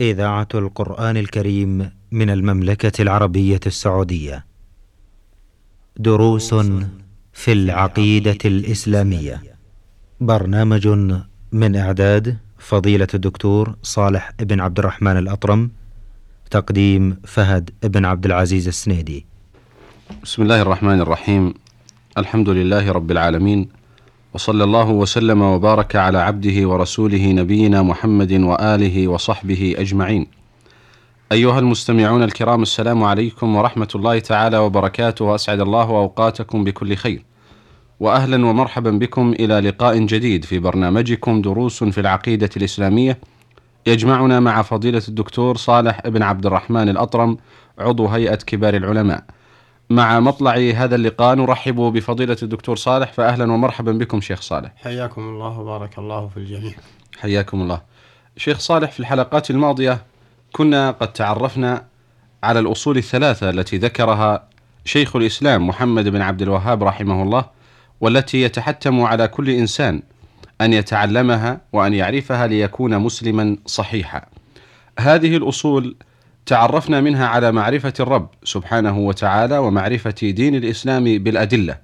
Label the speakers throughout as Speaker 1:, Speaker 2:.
Speaker 1: إذاعة القرآن الكريم من المملكة العربية السعودية. دروس في العقيدة الإسلامية. برنامج من إعداد فضيلة الدكتور صالح بن عبد الرحمن الأطرم. تقديم فهد بن عبد العزيز السنيدي.
Speaker 2: بسم الله الرحمن الرحيم. الحمد لله رب العالمين. وصلى الله وسلم وبارك على عبده ورسوله نبينا محمد وآله وصحبه أجمعين. أيها المستمعون الكرام السلام عليكم ورحمة الله تعالى وبركاته واسعد الله أوقاتكم بكل خير. واهلا ومرحبا بكم إلى لقاء جديد في برنامجكم دروس في العقيدة الإسلامية يجمعنا مع فضيلة الدكتور صالح بن عبد الرحمن الأطرم عضو هيئة كبار العلماء. مع مطلع هذا اللقاء نرحب بفضيلة الدكتور صالح فأهلا ومرحبا بكم شيخ صالح.
Speaker 3: حياكم الله وبارك الله في الجميع.
Speaker 2: حياكم الله. شيخ صالح في الحلقات الماضية كنا قد تعرفنا على الأصول الثلاثة التي ذكرها شيخ الإسلام محمد بن عبد الوهاب رحمه الله والتي يتحتم على كل إنسان أن يتعلمها وأن يعرفها ليكون مسلما صحيحا. هذه الأصول تعرفنا منها على معرفة الرب سبحانه وتعالى ومعرفة دين الإسلام بالأدلة.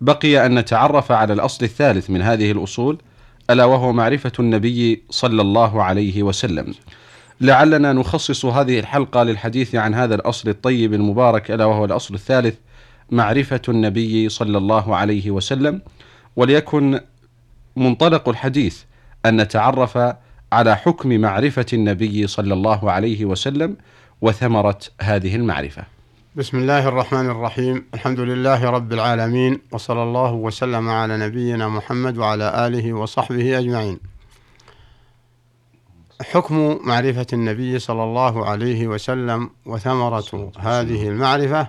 Speaker 2: بقي أن نتعرف على الأصل الثالث من هذه الأصول ألا وهو معرفة النبي صلى الله عليه وسلم. لعلنا نخصص هذه الحلقة للحديث عن هذا الأصل الطيب المبارك ألا وهو الأصل الثالث معرفة النبي صلى الله عليه وسلم وليكن منطلق الحديث أن نتعرف على حكم معرفة النبي صلى الله عليه وسلم وثمرة هذه المعرفة.
Speaker 3: بسم الله الرحمن الرحيم، الحمد لله رب العالمين وصلى الله وسلم على نبينا محمد وعلى آله وصحبه أجمعين. حكم معرفة النبي صلى الله عليه وسلم وثمرة هذه المعرفة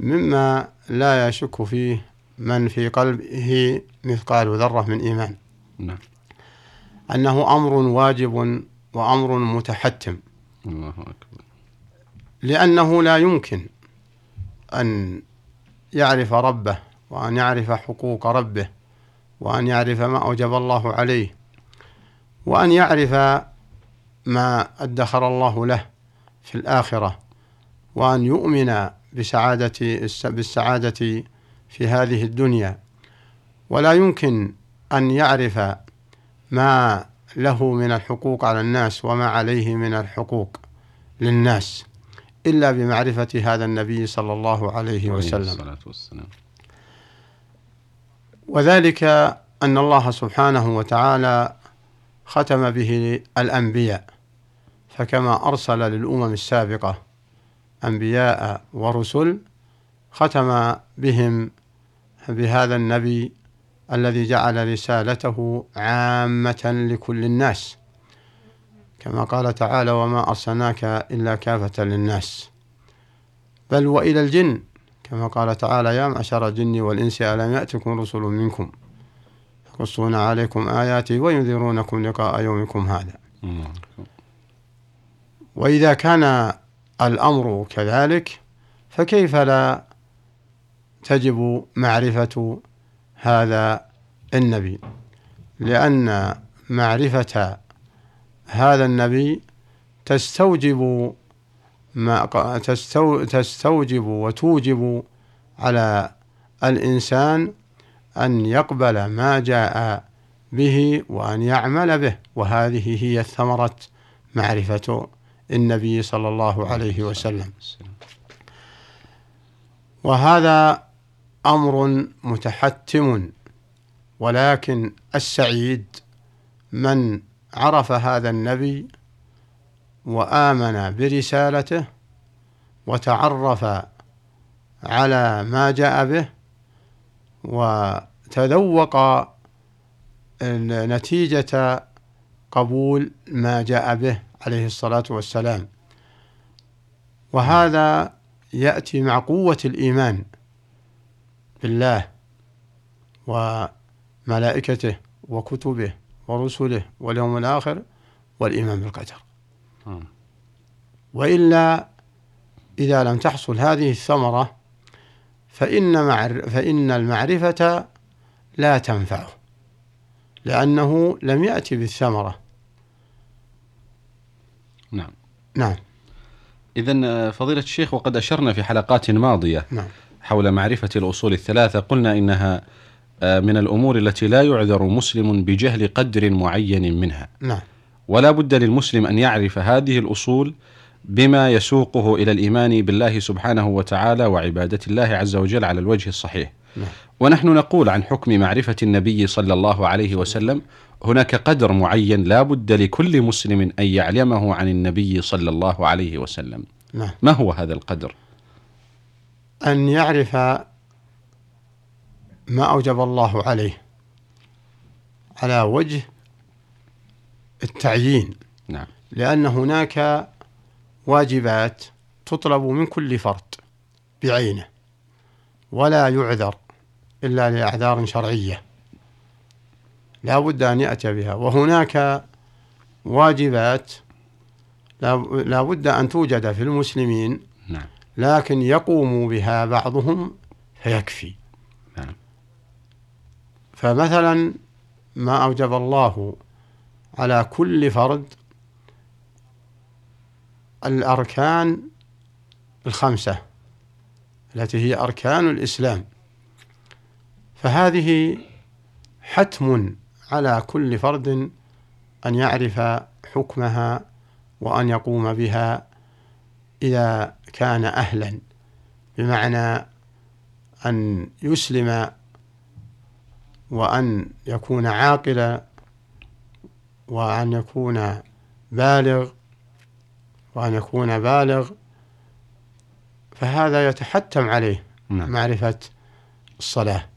Speaker 3: مما لا يشك فيه من في قلبه مثقال ذرة من إيمان.
Speaker 2: نعم.
Speaker 3: أنه أمر واجب وأمر متحتم.
Speaker 2: الله أكبر.
Speaker 3: لأنه لا يمكن أن يعرف ربه وأن يعرف حقوق ربه وأن يعرف ما أوجب الله عليه وأن يعرف ما أدخر الله له في الآخرة وأن يؤمن بسعادة بالسعادة في هذه الدنيا. ولا يمكن أن يعرف ما له من الحقوق على الناس وما عليه من الحقوق للناس إلا بمعرفة هذا النبي صلى الله عليه وسلم. وذلك أن الله سبحانه وتعالى ختم به الأنبياء فكما أرسل للأمم السابقة أنبياء ورسل ختم بهم بهذا النبي الذي جعل رسالته عامة لكل الناس. كما قال تعالى وما أرسلناك إلا كافة للناس. بل وإلى الجن. كما قال تعالى يا معشر الجن والإنس ألم يأتكم رسل منكم يقصون عليكم آياتي وينذرونكم لقاء يومكم هذا. وإذا كان الأمر كذلك فكيف لا تجب معرفة هذا النبي لأن معرفة هذا النبي تستوجب ما تستوجب وتوجب على الإنسان أن يقبل ما جاء به وأن يعمل به وهذه هي ثمرة معرفة النبي صلى الله عليه وسلم. وهذا أمر متحتم ولكن السعيد من عرف هذا النبي وآمن برسالته وتعرف على ما جاء به وتذوق نتيجة قبول ما جاء به عليه الصلاة والسلام. وهذا يأتي مع قوة الإيمان. بالله وملائكته وكتبه ورسله واليوم الآخر والإيمان بالقدر. وإلا إذا لم تحصل هذه الثمرة فإن, معر فإن المعرفة لا تنفعه لأنه لم يأتي بالثمرة.
Speaker 2: نعم.
Speaker 3: نعم.
Speaker 2: إذا فضيلة الشيخ وقد أشرنا في حلقات ماضية
Speaker 3: نعم.
Speaker 2: حول معرفة الأصول الثلاثة قلنا إنها آه، من الأمور التي لا يعذر مسلم بجهل قدر معين منها.
Speaker 3: نعم.
Speaker 2: ولا بد للمسلم أن يعرف هذه الأصول بما يسوقه إلى الإيمان بالله سبحانه وتعالى وعبادة الله عز وجل على الوجه الصحيح.
Speaker 3: نعم.
Speaker 2: ونحن نقول عن حكم معرفة النبي صلى الله عليه وسلم هناك قدر معين لا بد لكل مسلم أن يعلمه عن النبي صلى الله عليه وسلم.
Speaker 3: نعم.
Speaker 2: ما هو هذا القدر؟
Speaker 3: أن يعرف ما أوجب الله عليه على وجه التعيين.
Speaker 2: نعم.
Speaker 3: لأن هناك واجبات تطلب من كل فرد بعينه ولا يعذر إلا لأعذار شرعية. لا بد أن يأتي بها. وهناك واجبات لا بد أن توجد في المسلمين
Speaker 2: نعم.
Speaker 3: لكن يقوم بها بعضهم فيكفي.
Speaker 2: نعم.
Speaker 3: فمثلا ما أوجب الله على كل فرد الأركان الخمسة التي هي أركان الإسلام. فهذه حتم على كل فرد أن يعرف حكمها وأن يقوم بها إذا كان أهلا بمعنى أن يسلم وأن يكون عاقلا وأن يكون بالغ وأن يكون بالغ فهذا يتحتم عليه
Speaker 2: نعم.
Speaker 3: معرفة الصلاة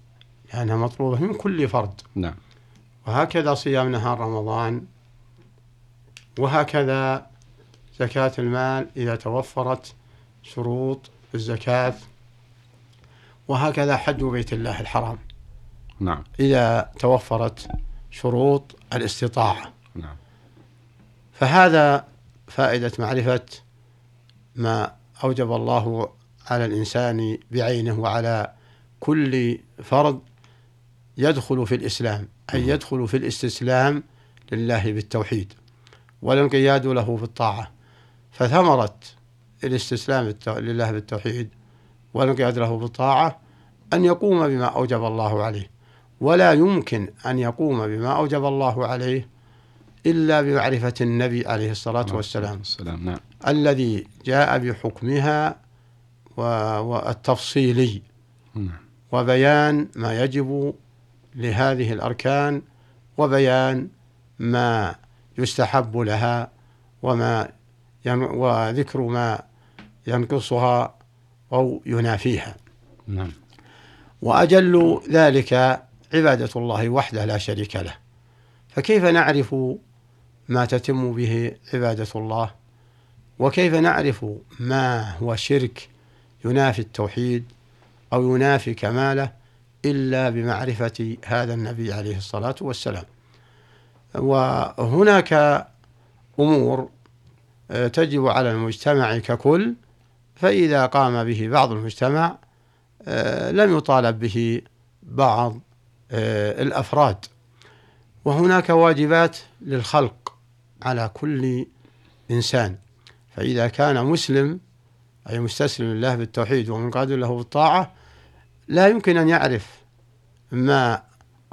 Speaker 3: لأنها مطلوبة من كل فرد.
Speaker 2: نعم.
Speaker 3: وهكذا صيام نهار رمضان وهكذا زكاة المال إذا توفرت شروط الزكاة. وهكذا حج بيت الله الحرام.
Speaker 2: نعم.
Speaker 3: إذا توفرت شروط الاستطاعة.
Speaker 2: نعم.
Speaker 3: فهذا فائدة معرفة ما أوجب الله على الإنسان بعينه وعلى كل فرد يدخل في الإسلام أي يدخل في الاستسلام لله بالتوحيد والانقياد له بالطاعة فثمرة الاستسلام لله بالتوحيد والانقياد له بالطاعة أن يقوم بما أوجب الله عليه. ولا يمكن أن يقوم بما أوجب الله عليه إلا بمعرفة النبي عليه الصلاة والسلام.
Speaker 2: السلام نعم.
Speaker 3: الذي جاء بحكمها والتفصيلي.
Speaker 2: نعم.
Speaker 3: وبيان ما يجب لهذه الأركان وبيان ما يستحب لها وما وذكر ما ينقصها أو ينافيها.
Speaker 2: نعم.
Speaker 3: وأجل ذلك عبادة الله وحده لا شريك له. فكيف نعرف ما تتم به عبادة الله؟ وكيف نعرف ما هو شرك ينافي التوحيد أو ينافي كماله إلا بمعرفة هذا النبي عليه الصلاة والسلام؟ وهناك أمور تجب على المجتمع ككل فإذا قام به بعض المجتمع آه، لم يطالب به بعض آه، الأفراد. وهناك واجبات للخلق على كل إنسان. فإذا كان مسلم أي مستسلم لله بالتوحيد ومنقاد له بالطاعة لا يمكن أن يعرف ما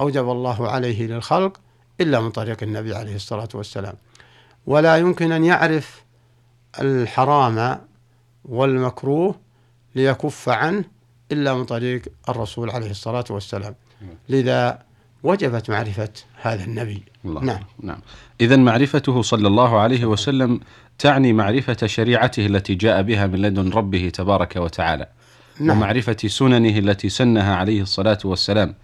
Speaker 3: أوجب الله عليه للخلق إلا من طريق النبي عليه الصلاة والسلام. ولا يمكن أن يعرف الحرام والمكروه ليكف عنه إلا من طريق الرسول عليه الصلاة والسلام. لذا وجبت معرفة هذا النبي.
Speaker 2: الله.
Speaker 3: نعم.
Speaker 2: نعم. إذا معرفته صلى الله عليه وسلم تعني معرفة شريعته التي جاء بها من لدن ربه تبارك وتعالى
Speaker 3: نعم.
Speaker 2: ومعرفة سننه التي سنها عليه الصلاة والسلام.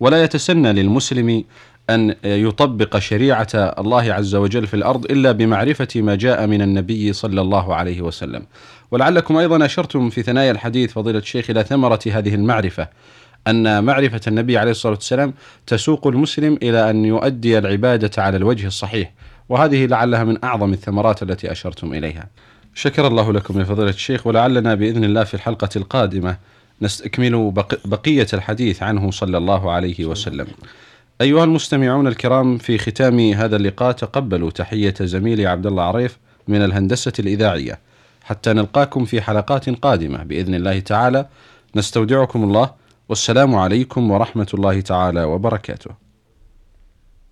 Speaker 2: ولا يتسنى للمسلم أن يطبق شريعة الله عز وجل في الأرض إلا بمعرفة ما جاء من النبي صلى الله عليه وسلم. ولعلكم أيضا أشرتم في ثنايا الحديث فضيلة الشيخ إلى ثمرة هذه المعرفة أن معرفة النبي عليه الصلاة والسلام تسوق المسلم إلى أن يؤدي العبادة على الوجه الصحيح. وهذه لعلها من أعظم الثمرات التي أشرتم إليها. شكر الله لكم يا فضيلة الشيخ ولعلنا بإذن الله في الحلقة القادمة نستكمل بق- بقية الحديث عنه صلى الله عليه وسلم. أيها المستمعون الكرام في ختام هذا اللقاء تقبلوا تحية زميلي عبد الله عريف من الهندسة الإذاعية. حتى نلقاكم في حلقات قادمة بإذن الله تعالى. نستودعكم الله. والسلام عليكم ورحمة الله تعالى وبركاته.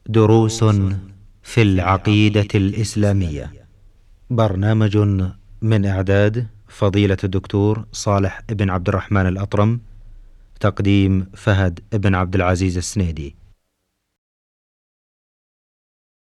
Speaker 1: دروس في العقيدة الإسلامية. برنامج من إعداد فضيلة الدكتور صالح بن عبد الرحمن الأطرم تقديم فهد بن عبد العزيز السنيدي.